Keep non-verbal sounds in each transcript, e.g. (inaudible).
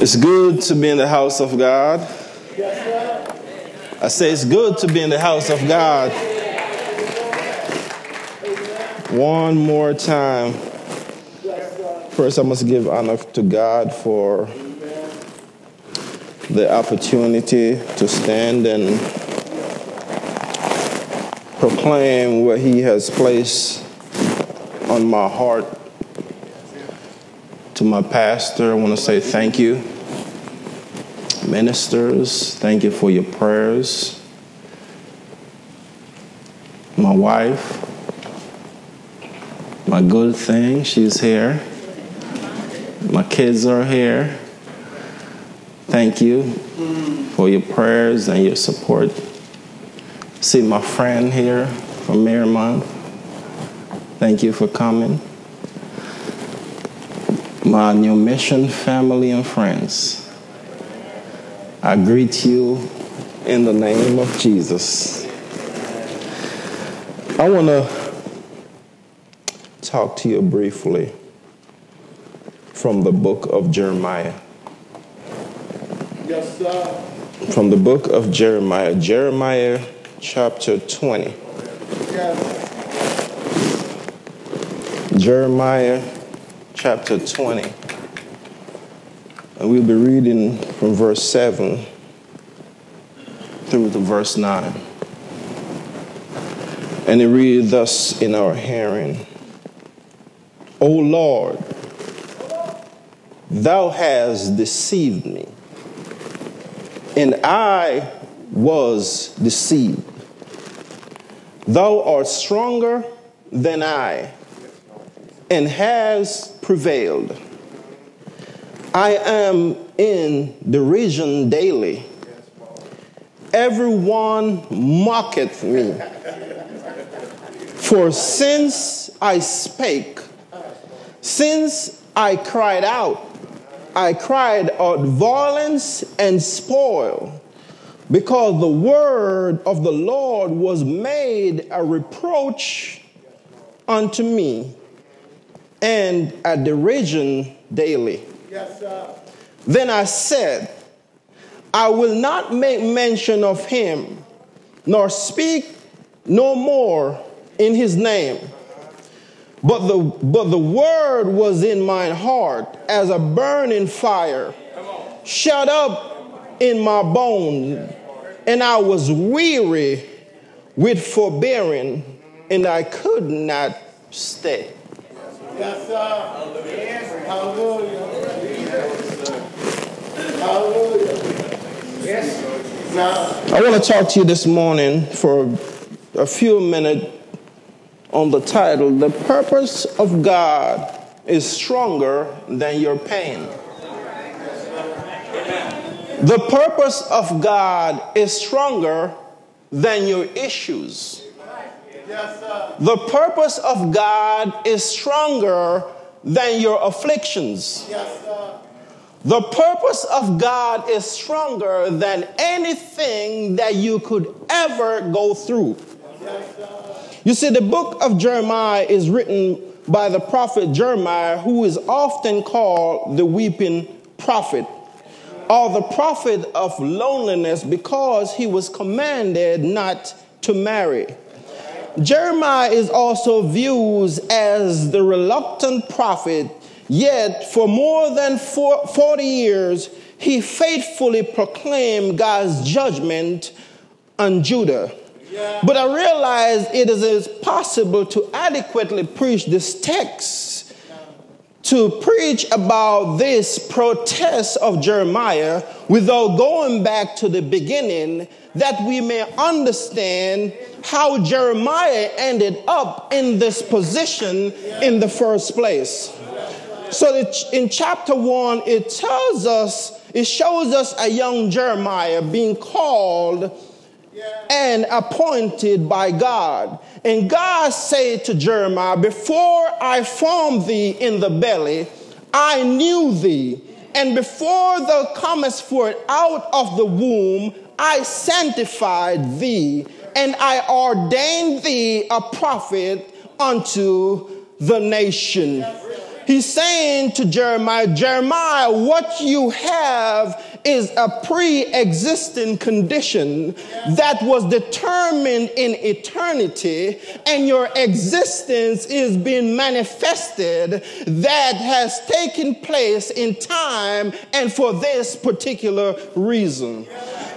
It's good to be in the house of God. I say it's good to be in the house of God. One more time. First, I must give honor to God for the opportunity to stand and proclaim what He has placed on my heart. To my pastor, I want to say thank you. Ministers, thank you for your prayers. My wife, my good thing, she's here. My kids are here. Thank you for your prayers and your support. See my friend here from Miramont. Thank you for coming. My new mission family and friends. I greet you in the name of Jesus. I want to talk to you briefly from the book of Jeremiah. Yes, sir. From the book of Jeremiah, Jeremiah chapter 20. Yes. Jeremiah chapter 20. And we'll be reading from verse 7 through to verse 9. And it reads thus in our hearing O Lord, thou hast deceived me, and I was deceived. Thou art stronger than I, and has prevailed. I am in derision daily. Everyone mocketh me. For since I spake, since I cried out, I cried out violence and spoil, because the word of the Lord was made a reproach unto me, and a derision daily. Yes. Then I said, I will not make mention of him, nor speak no more in his name. But the, but the word was in my heart as a burning fire, shut up in my bones, and I was weary with forbearing, and I could not stay. Yes, sir. Hallelujah. Hallelujah. Yes. Now, I want to talk to you this morning for a few minutes on the title The Purpose of God is Stronger Than Your Pain. The purpose of God is stronger than your issues. Yes, sir. The purpose of God is stronger than your afflictions. Yes, sir. The purpose of God is stronger than anything that you could ever go through. Yes. You see, the book of Jeremiah is written by the prophet Jeremiah, who is often called the weeping prophet or the prophet of loneliness because he was commanded not to marry. Jeremiah is also viewed as the reluctant prophet, yet for more than 40 years, he faithfully proclaimed God's judgment on Judah. But I realize it is possible to adequately preach this text, to preach about this protest of Jeremiah without going back to the beginning, that we may understand how Jeremiah ended up in this position in the first place. So in chapter one, it tells us, it shows us a young Jeremiah being called and appointed by God. And God said to Jeremiah, Before I formed thee in the belly, I knew thee. And before thou comest forth out of the womb, I sanctified thee, and I ordained thee a prophet unto the nation. he's saying to Jeremiah, Jeremiah, what you have is a pre existing condition that was determined in eternity, and your existence is being manifested that has taken place in time and for this particular reason.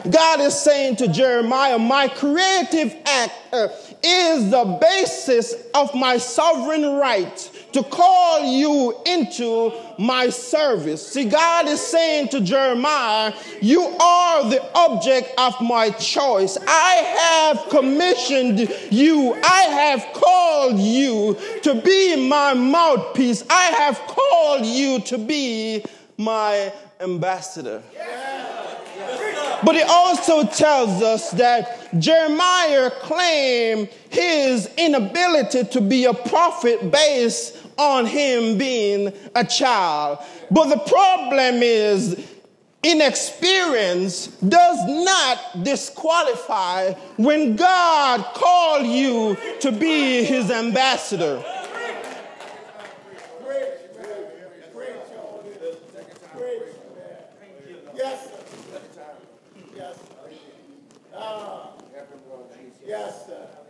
God is saying to Jeremiah, My creative act uh, is the basis of my sovereign right to call you into my service. See, God is saying to Jeremiah, You are the object of my choice. I have commissioned you, I have called you to be my mouthpiece, I have called you to be my ambassador. But it also tells us that Jeremiah claimed his inability to be a prophet based on him being a child. But the problem is, inexperience does not disqualify when God called you to be his ambassador. Yes, sir. Yes. Ah. Yes, sir.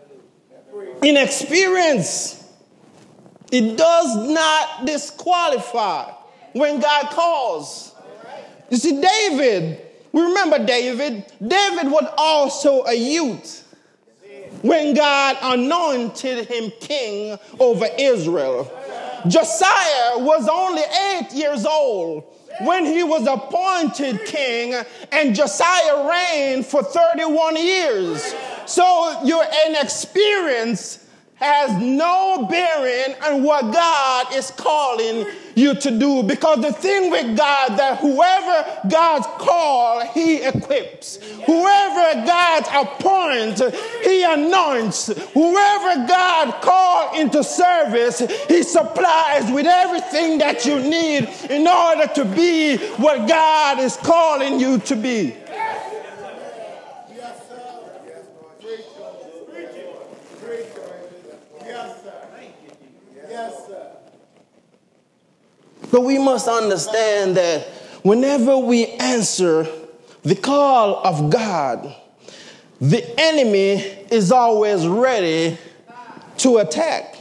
Inexperience, it does not disqualify when God calls. You see, David, we remember David. David was also a youth when God anointed him king over Israel. Josiah was only eight years old when he was appointed king, and Josiah reigned for 31 years. So your inexperience has no bearing on what God is calling you to do. Because the thing with God that whoever God's call, He equips. Whoever God appoints, He anoints. Whoever God call into service, He supplies with everything that you need in order to be what God is calling you to be. Yes, sir. Preach on. Preach on. Preach on. Yes, sir. Yes, sir. But we must understand that whenever we answer the call of God, the enemy is always ready to attack.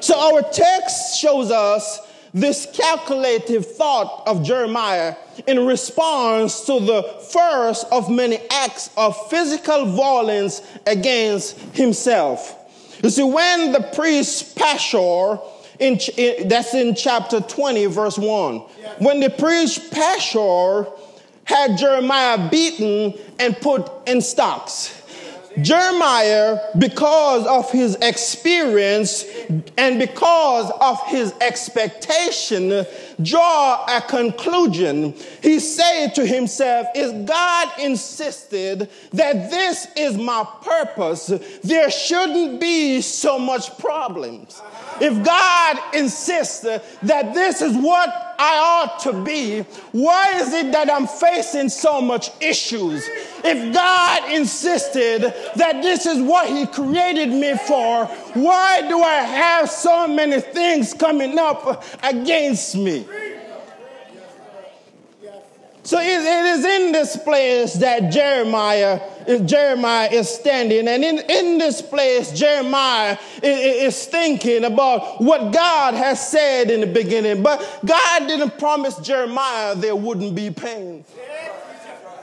So our text shows us this calculative thought of Jeremiah in response to the first of many acts of physical violence against himself. You see, when the priest Pashur, in, in, that's in chapter 20, verse 1, when the priest Pashur had Jeremiah beaten and put in stocks. Jeremiah, because of his experience and because of his expectation, draw a conclusion. He said to himself, If God insisted that this is my purpose, there shouldn't be so much problems. If God insists that this is what I ought to be, why is it that I'm facing so much issues? If God insisted that this is what He created me for, why do I have so many things coming up against me? So it, it is in this place that Jeremiah, Jeremiah is standing. And in, in this place, Jeremiah is, is thinking about what God has said in the beginning. But God didn't promise Jeremiah there wouldn't be pain.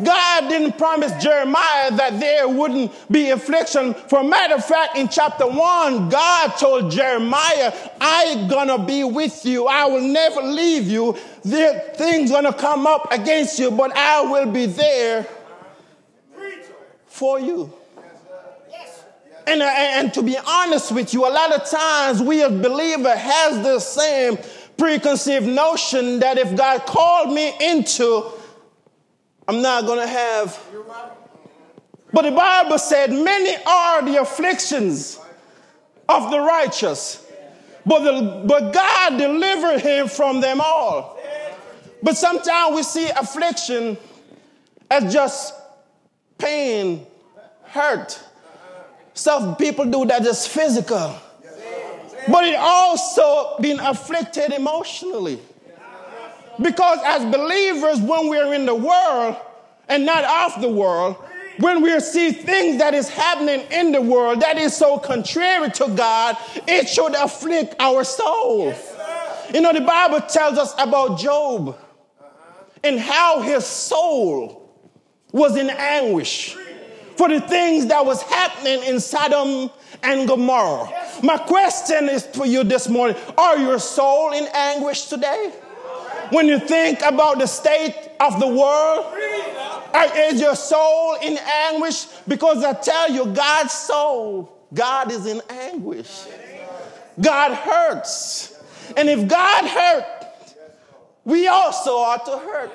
God didn't promise Jeremiah that there wouldn't be affliction. For a matter of fact, in chapter one, God told Jeremiah, I'm gonna be with you. I will never leave you. There things gonna come up against you, but I will be there for you. And, and to be honest with you, a lot of times we as believers has the same preconceived notion that if God called me into I'm not going to have. But the Bible said, Many are the afflictions of the righteous, but, the, but God delivered him from them all. But sometimes we see affliction as just pain, hurt. Some people do that as physical. but it also been afflicted emotionally. Because as believers, when we're in the world and not of the world, when we see things that is happening in the world that is so contrary to God, it should afflict our soul. You know, the Bible tells us about Job and how his soul was in anguish for the things that was happening in Sodom and Gomorrah. My question is for you this morning, are your soul in anguish today? When you think about the state of the world, is your soul in anguish? Because I tell you, God's soul, God is in anguish. God hurts. And if God hurt, we also ought to hurt.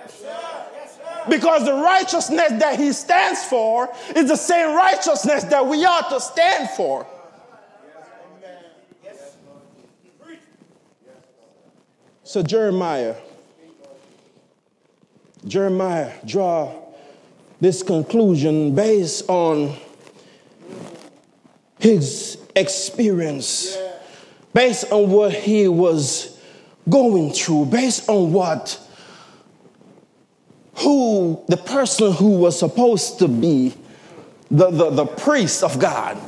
Because the righteousness that he stands for is the same righteousness that we ought to stand for. So Jeremiah, Jeremiah draw this conclusion based on his experience, based on what he was going through, based on what who the person who was supposed to be the, the, the priest of God.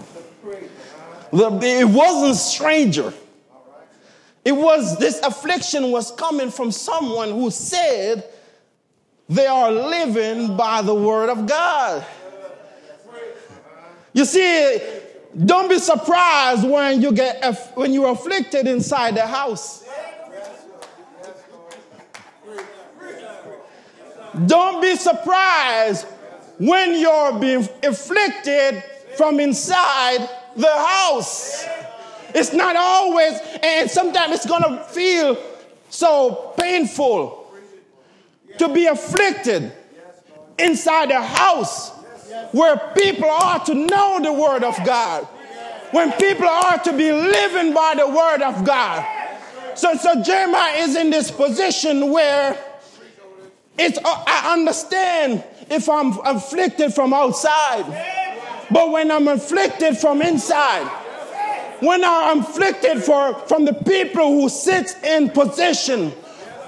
The, it wasn't stranger. It was this affliction was coming from someone who said they are living by the word of God. You see, don't be surprised when you get when you're afflicted inside the house. Don't be surprised when you're being afflicted from inside the house. It's not always, and sometimes it's gonna feel so painful to be afflicted inside the house where people are to know the Word of God, when people are to be living by the Word of God. So, so Jeremiah is in this position where it's, uh, I understand if I'm afflicted from outside, but when I'm afflicted from inside, when I'm afflicted for, from the people who sit in position,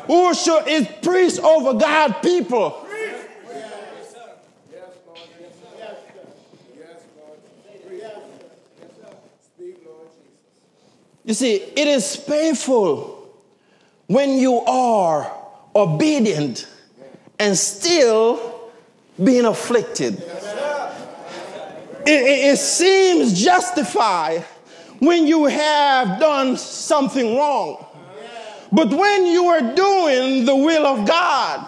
who should, is priest over God people. You see, it is painful when you are obedient and still being afflicted. It, it, it seems justified when you have done something wrong. But when you are doing the will of God,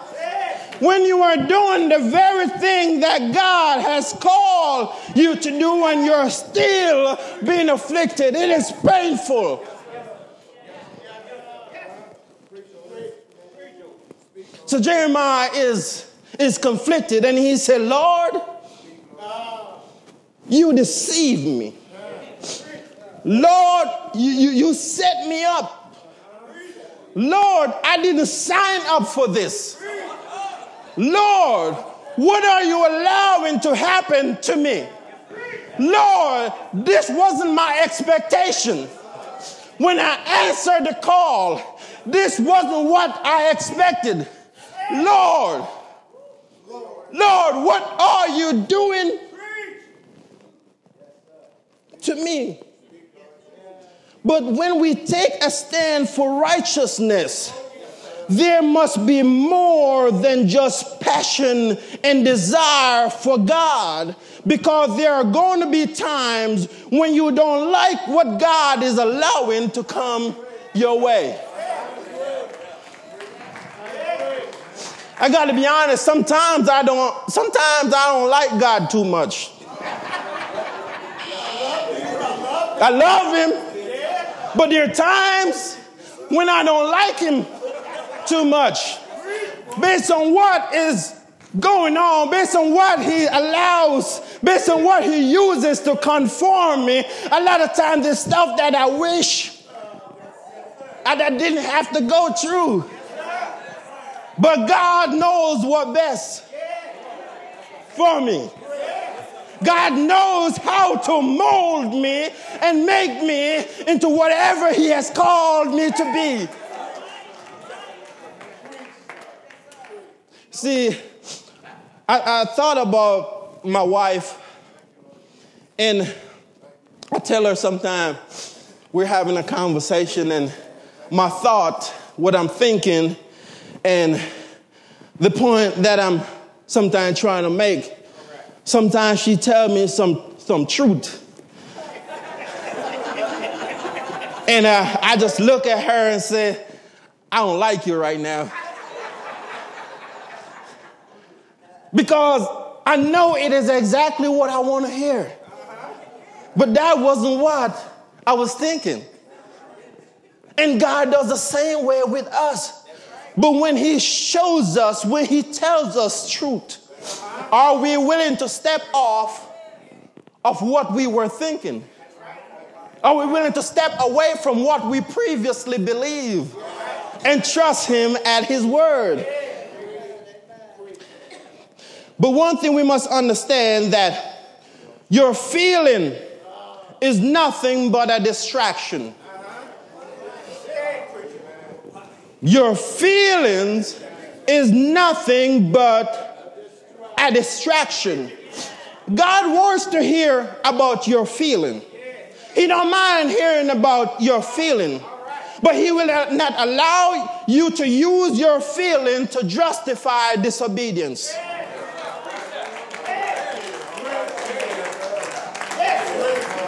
when you are doing the very thing that God has called you to do and you're still being afflicted, it is painful. So Jeremiah is, is conflicted and he said, Lord, you deceived me. Lord, you, you, you set me up. Lord, I didn't sign up for this. Lord, what are you allowing to happen to me? Lord, this wasn't my expectation. When I answered the call, this wasn't what I expected. Lord, Lord, what are you doing to me? But when we take a stand for righteousness, there must be more than just passion and desire for God because there are going to be times when you don't like what God is allowing to come your way. I got to be honest, sometimes I don't sometimes I don't like God too much. I love him, but there are times when I don't like him too much. Based on what is going on, based on what he allows, based on what he uses to conform me, a lot of times the stuff that I wish I didn't have to go through. But God knows what best for me. God knows how to mold me and make me into whatever He has called me to be. See, I, I thought about my wife, and I tell her sometimes we're having a conversation, and my thought, what I'm thinking, and the point that I'm sometimes trying to make, sometimes she tell me some, some truth. and uh, I just look at her and say, I don't like you right now. because I know it is exactly what I want to hear. But that wasn't what I was thinking. And God does the same way with us. But when He shows us, when He tells us truth, are we willing to step off of what we were thinking? Are we willing to step away from what we previously believed and trust Him at His word? But one thing we must understand that your feeling is nothing but a distraction. Your feelings is nothing but a distraction. God wants to hear about your feeling. He don't mind hearing about your feeling. But he will not allow you to use your feeling to justify disobedience.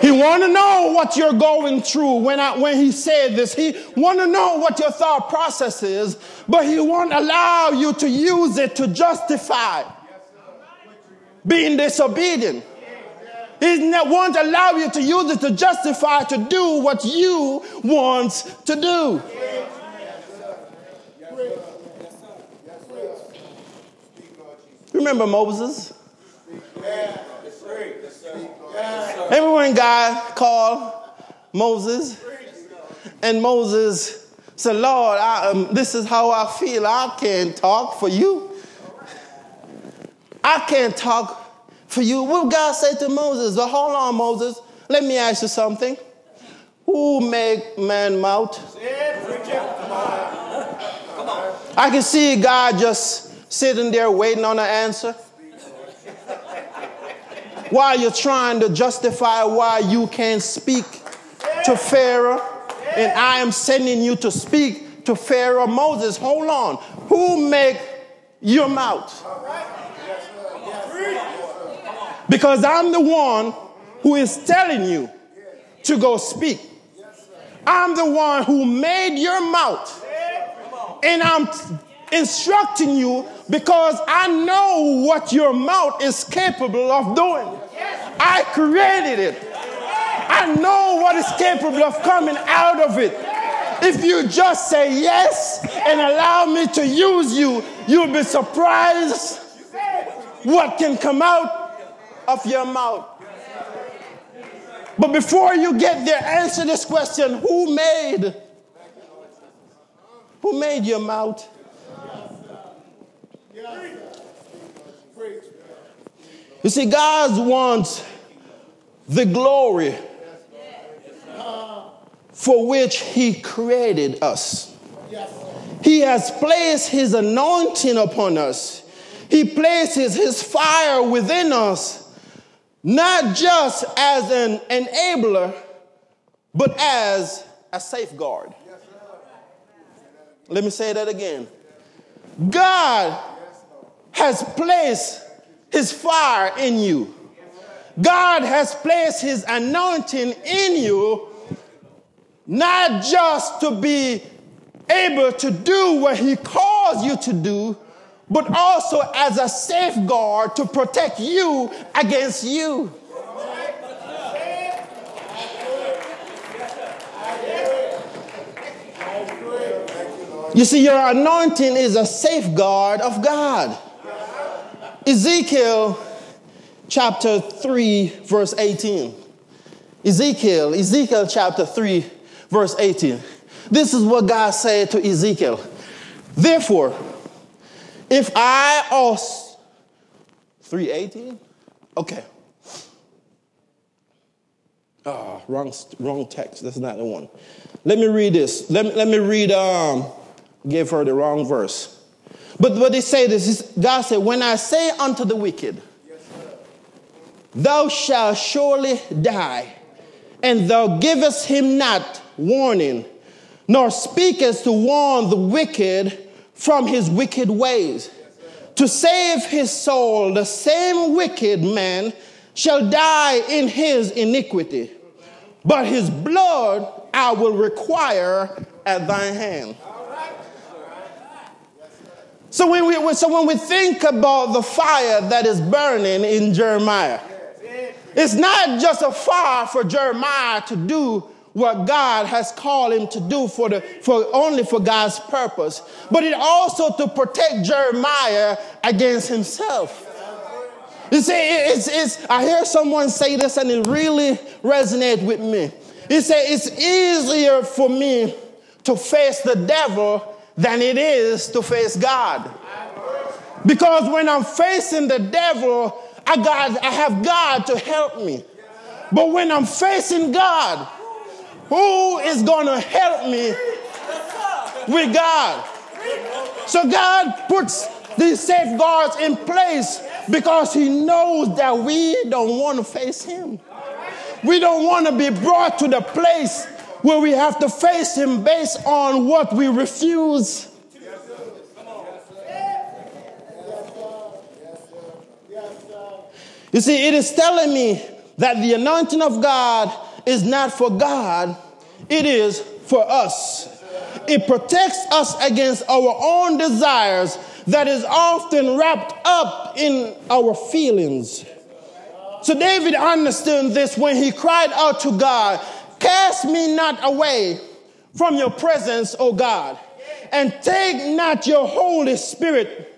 He want to know what you're going through when, I, when he said this. He want to know what your thought process is, but he won't allow you to use it to justify being disobedient. He won't allow you to use it to justify to do what you want to do. Remember Moses? Remember when God called Moses? And Moses said, Lord, I, um, this is how I feel. I can't talk for you. I can't talk for you. What God say to Moses? Well, hold on, Moses. Let me ask you something. Who make man mouth? I can see God just sitting there waiting on an answer while you're trying to justify why you can't speak to Pharaoh, and I am sending you to speak to Pharaoh. Moses, hold on. Who make your mouth? Because I'm the one who is telling you to go speak. I'm the one who made your mouth. And I'm instructing you because I know what your mouth is capable of doing. I created it. I know what is capable of coming out of it. If you just say yes and allow me to use you, you'll be surprised what can come out of your mouth. But before you get there, answer this question Who made? Who made your mouth? You see, God wants the glory for which He created us. He has placed His anointing upon us. He places His fire within us, not just as an enabler, but as a safeguard. Let me say that again. God has placed his fire in you. God has placed his anointing in you, not just to be able to do what he calls you to do, but also as a safeguard to protect you against you. You see, your anointing is a safeguard of God. Ezekiel chapter 3, verse 18. Ezekiel, Ezekiel chapter 3, verse 18. This is what God said to Ezekiel. Therefore, if I also 318? Okay. Ah, wrong, wrong text. That's not the one. Let me read this. Let me, let me read, um, gave her the wrong verse. But what they say this, God said, When I say unto the wicked, Thou shalt surely die, and thou givest him not warning, nor speakest to warn the wicked from his wicked ways. To save his soul, the same wicked man shall die in his iniquity, but his blood I will require at thine hand. So when, we, so when we think about the fire that is burning in Jeremiah, it's not just a fire for Jeremiah to do what God has called him to do for the for only for God's purpose, but it also to protect Jeremiah against himself. You see, it's, it's, I hear someone say this and it really resonates with me. He said, It's easier for me to face the devil than it is to face God. Because when I'm facing the devil, I, got, I have God to help me. But when I'm facing God, who is going to help me with God? So God puts these safeguards in place because He knows that we don't want to face Him. We don't want to be brought to the place where we have to face Him based on what we refuse. You see, it is telling me that the anointing of God is not for God, it is for us. It protects us against our own desires that is often wrapped up in our feelings. So David understood this when he cried out to God, Cast me not away from your presence, O God, and take not your Holy Spirit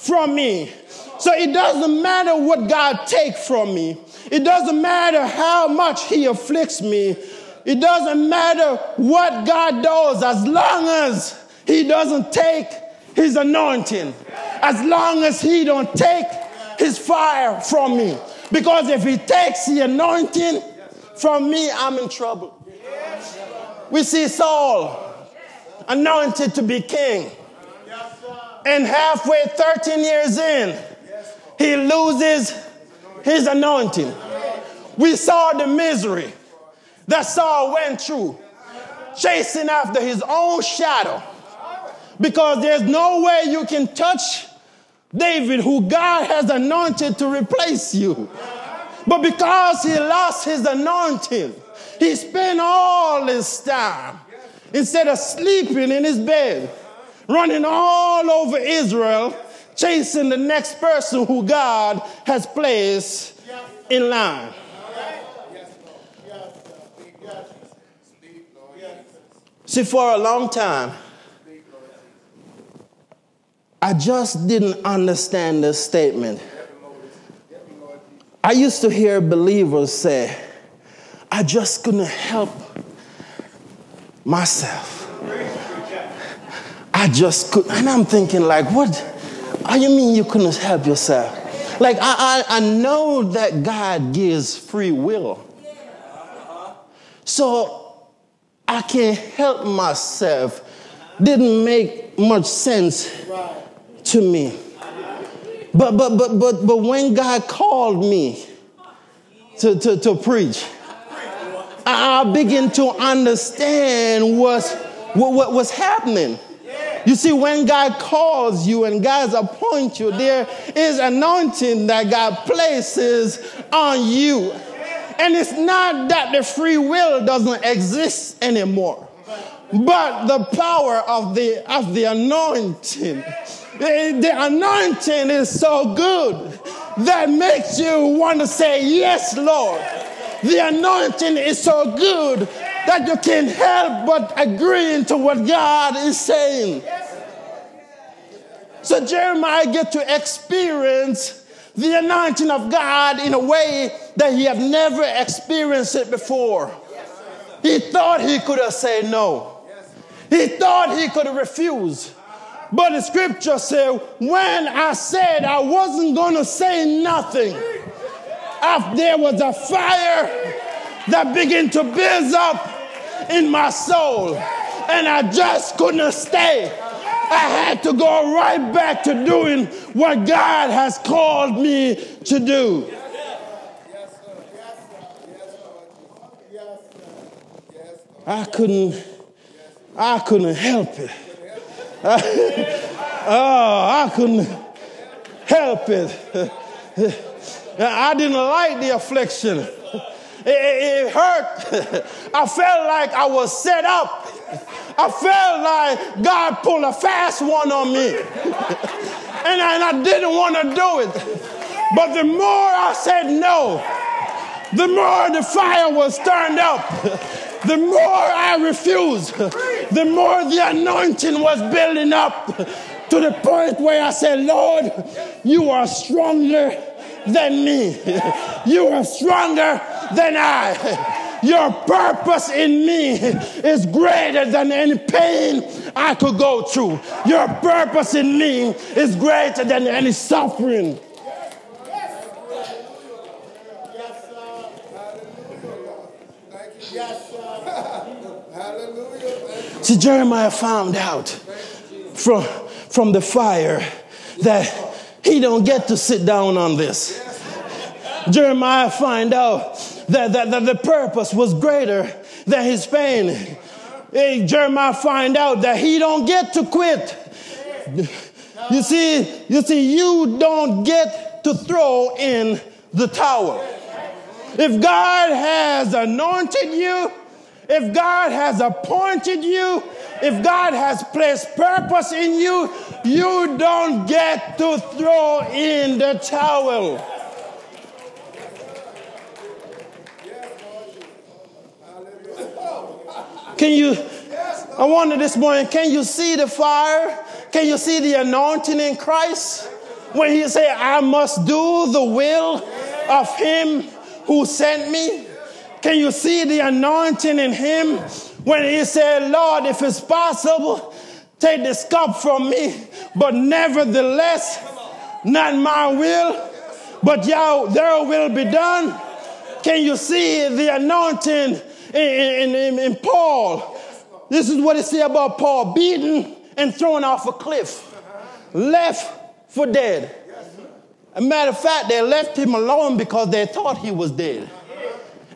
from me. So it doesn't matter what God takes from me. It doesn't matter how much he afflicts me. It doesn't matter what God does as long as he doesn't take his anointing. As long as he don't take his fire from me. Because if he takes the anointing from me, I'm in trouble. We see Saul anointed to be king. And halfway 13 years in, he loses his anointing. We saw the misery that Saul went through, chasing after his own shadow. Because there's no way you can touch David, who God has anointed to replace you. But because he lost his anointing, he spent all his time, instead of sleeping in his bed, running all over Israel, chasing the next person who God has placed in line. See, for a long time, I just didn't understand this statement. I used to hear believers say, I just couldn't help myself. I just could. And I'm thinking, like, what? How you mean you couldn't help yourself? Like, I, I, I know that God gives free will. So I can't help myself. Didn't make much sense to me. But but but but but when God called me to, to, to preach, I, begin to understand what, what was happening. You see, when God calls you and God appoints you, there is anointing that God places on you. And it's not that the free will doesn't exist anymore, but the power of the, of the anointing. The, the anointing is so good that makes you want to say, Yes, Lord. The anointing is so good that you can't help but agreeing to what God is saying. So Jeremiah get to experience the anointing of God in a way that he had never experienced it before. He thought he could have said no. He thought he could have refused. But the scripture said, when I said I wasn't going to say nothing, if there was a fire that began to build up in my soul. And I just couldn't stay. I had to go right back to doing what God has called me to do. I couldn't, I couldn't help it. (laughs) oh, I couldn't help it. (laughs) I didn't like the affliction. It, it, hurt. (laughs) I felt like I was set up. I felt like God pulled a fast one on me. (laughs) and, I, and I didn't want to do it. But the more I said no, the more the fire was turned up. The more I refused, the more the anointing was building up to the point where I said, Lord, you are stronger than me. You are stronger than I. Your purpose in me is greater than any pain I could go through. Your purpose in me is greater than any suffering. See, Jeremiah found out from, from the fire that he don't get to sit down on this. Jeremiah find out that, that, that the purpose was greater than his pain. Hey, Jeremiah find out that he don't get to quit. You see, you see, you don't get to throw in the towel. If God has anointed you, if God has appointed you, if God has placed purpose in you, you don't get to throw in the towel. Can you, I wonder this morning, can you see the fire? Can you see the anointing in Christ? When he say, I must do the will of him who sent me? Can you see the anointing in him when he said, Lord, if it's possible, take this cup from me, but nevertheless, not my will, but your, their will be done? Can you see the anointing in, in, in, Paul? This is what it says about Paul beaten and thrown off a cliff, left for dead. A matter of fact, they left him alone because they thought he was dead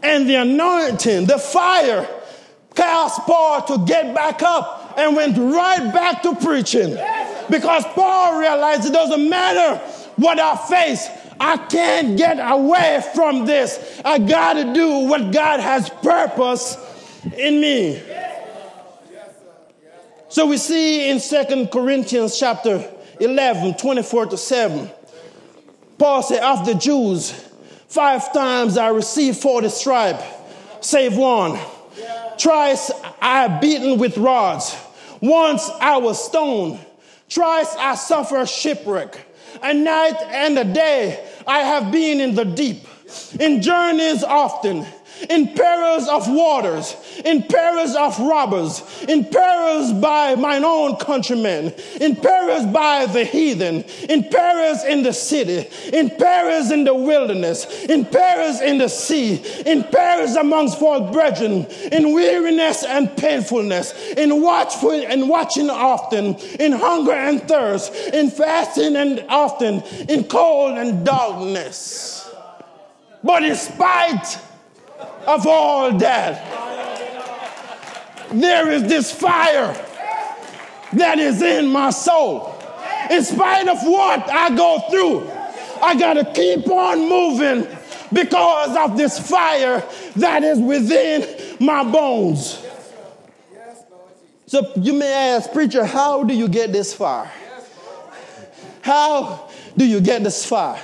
and the anointing, the fire, caused Paul to get back up and went right back to preaching. Because Paul realized it doesn't matter what I face, I can't get away from this. I got to do what God has purpose in me. So we see in Second Corinthians chapter 11, 24 to 7, Paul said, Of the Jews, Five times I received 40 stripes, save one. Twice I have beaten with rods. Once I was stoned. Twice I suffered shipwreck. A night and a day I have been in the deep, in journeys often in perils of waters, in perils of robbers, in perils by mine own countrymen, in perils by the heathen, in perils in the city, in perils in the wilderness, in perils in the sea, in perils amongst false brethren, in weariness and painfulness, in watchful and watching often, in hunger and thirst, in fasting and often, in cold and darkness. But in spite of all that, there is this fire that is in my soul. In spite of what I go through, I got to keep on moving because of this fire that is within my bones. So you may ask, preacher, how do you get this fire? How do you get this fire?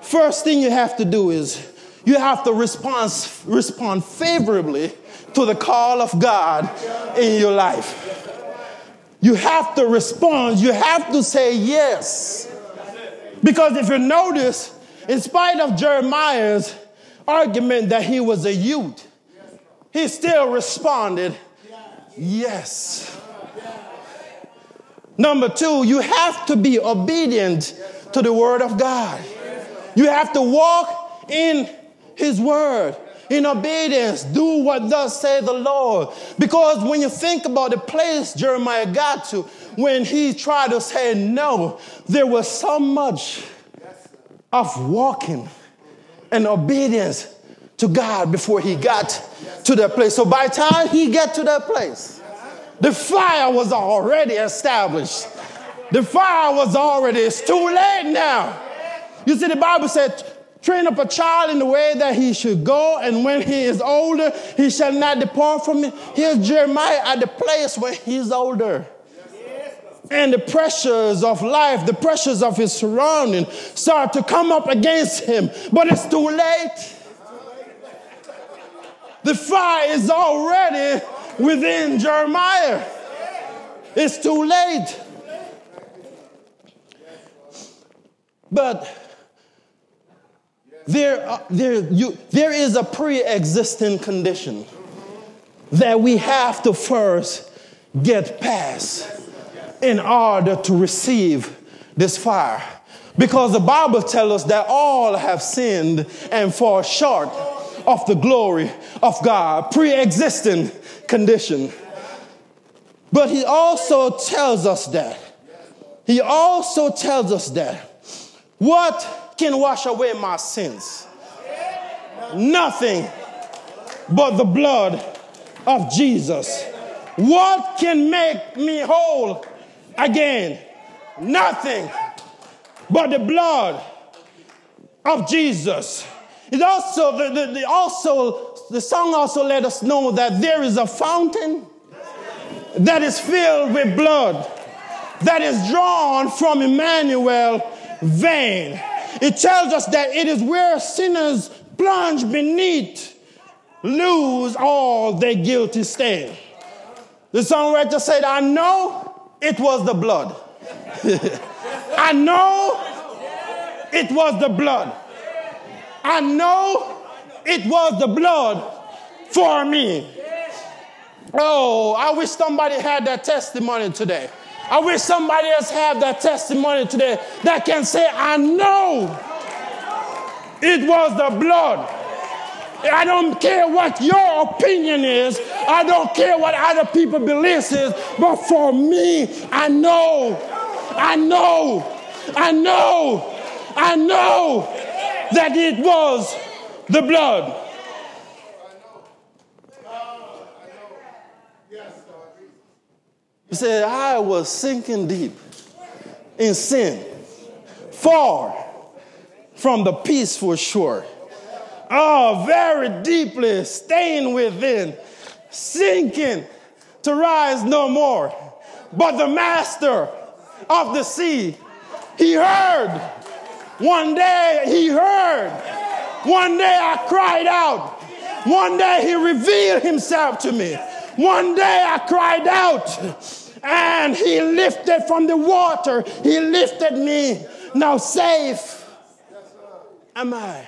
First thing you have to do is you have to respond, respond favorably to the call of God in your life. You have to respond, you have to say yes. Because if you notice, in spite of Jeremiah's argument that he was a youth, he still responded yes. Number two, you have to be obedient to the word of God. You have to walk in his word. in obedience, do what thus say the Lord. Because when you think about the place Jeremiah got to, when he tried to say no, there was so much of walking and obedience to God before he got to that place. So by the time he got to that place, the fire was already established. The fire was already, it's too late now. You see, the Bible said, train up a child in the way that he should go, and when he is older, he shall not depart from it. Here's Jeremiah at the place when he's older. And the pressures of life, the pressures of his surrounding start to come up against him, but it's too late. The fire is already within Jeremiah. It's too late. But there, uh, there, you, there is a pre existing condition that we have to first get past in order to receive this fire. Because the Bible tells us that all have sinned and fall short of the glory of God, pre existing condition. But he also tells us that. He also tells us that. What can wash away my sins? Nothing but the blood of Jesus. What can make me whole again? Nothing but the blood of Jesus. It also, the, the, the, also, the song also let us know that there is a fountain that is filled with blood that is drawn from Emmanuel vein. It tells us that it is where sinners plunge beneath, lose all their guilty stain. The songwriter said, I know it was the blood. (laughs) I know it was the blood. I know it was the blood for me. Oh, I wish somebody had that testimony today. I wish somebody else had that testimony today that can say, I know it was the blood. I don't care what your opinion is. I don't care what other people believe is. But for me, I know, I know, I know, I know that it was the blood. He said, I was sinking deep in sin, far from the peaceful shore. Oh, very deeply staying within, sinking to rise no more. But the master of the sea, he heard. One day he heard. One day I cried out. One day he revealed himself to me. One day I cried out and he lifted from the water. He lifted me. Now safe am I.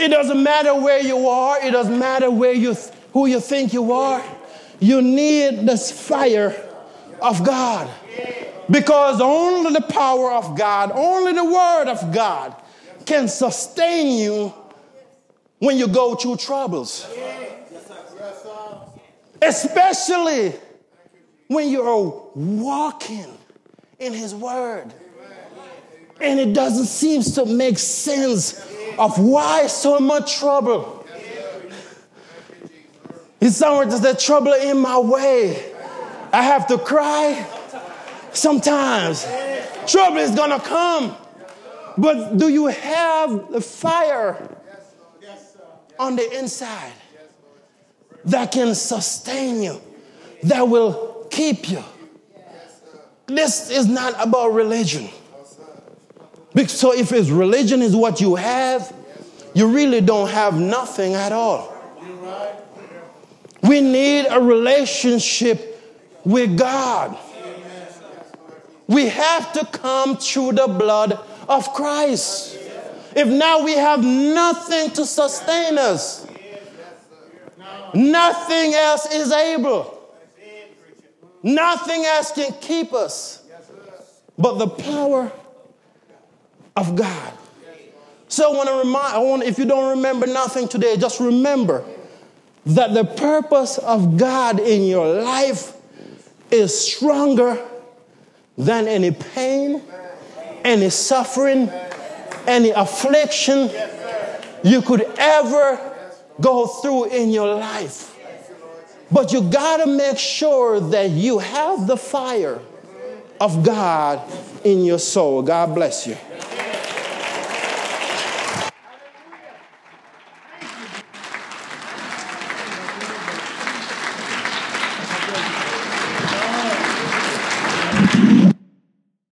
It doesn't matter where you are. It doesn't matter where you who you think you are. You need this fire of God. Because only the power of God, only the word of God can sustain you when you go through troubles. Especially when you're walking in His Word. And it doesn't seem to make sense of why so much trouble. It's somewhere there's that trouble in my way. I have to cry sometimes. Trouble is gonna come. But do you have the fire on the inside that can sustain you, that will keep you. This is not about religion. So if it's religion is what you have, you really don't have nothing at all. We need a relationship with God. We have to come through the blood of Christ. If now we have nothing to sustain us, nothing else is able. Nothing else can keep us but the power of God. So I want to remind, I want, if you don't remember nothing today, just remember that the purpose of God in your life is stronger than any pain, any suffering, any affliction you could ever go through in your life. But you got to make sure that you have the fire of God in your soul. God bless you.